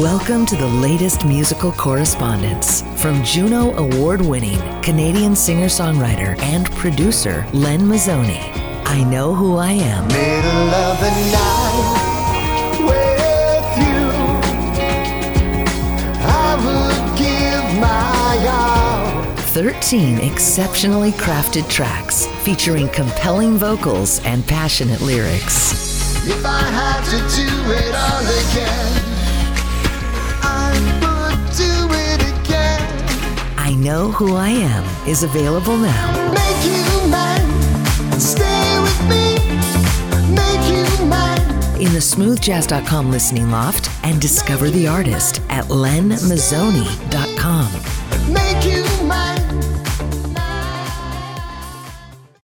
Welcome to the latest musical correspondence from Juno Award winning Canadian singer songwriter and producer Len Mizzoni. I know who I am. Middle of the night with you. I would give my all. 13 exceptionally crafted tracks featuring compelling vocals and passionate lyrics. If I had to do it all again, Know Who I Am is available now. Make you mine, stay with me. Make you mine. in the smoothjazz.com listening loft and discover the artist at lenmizzoni.com.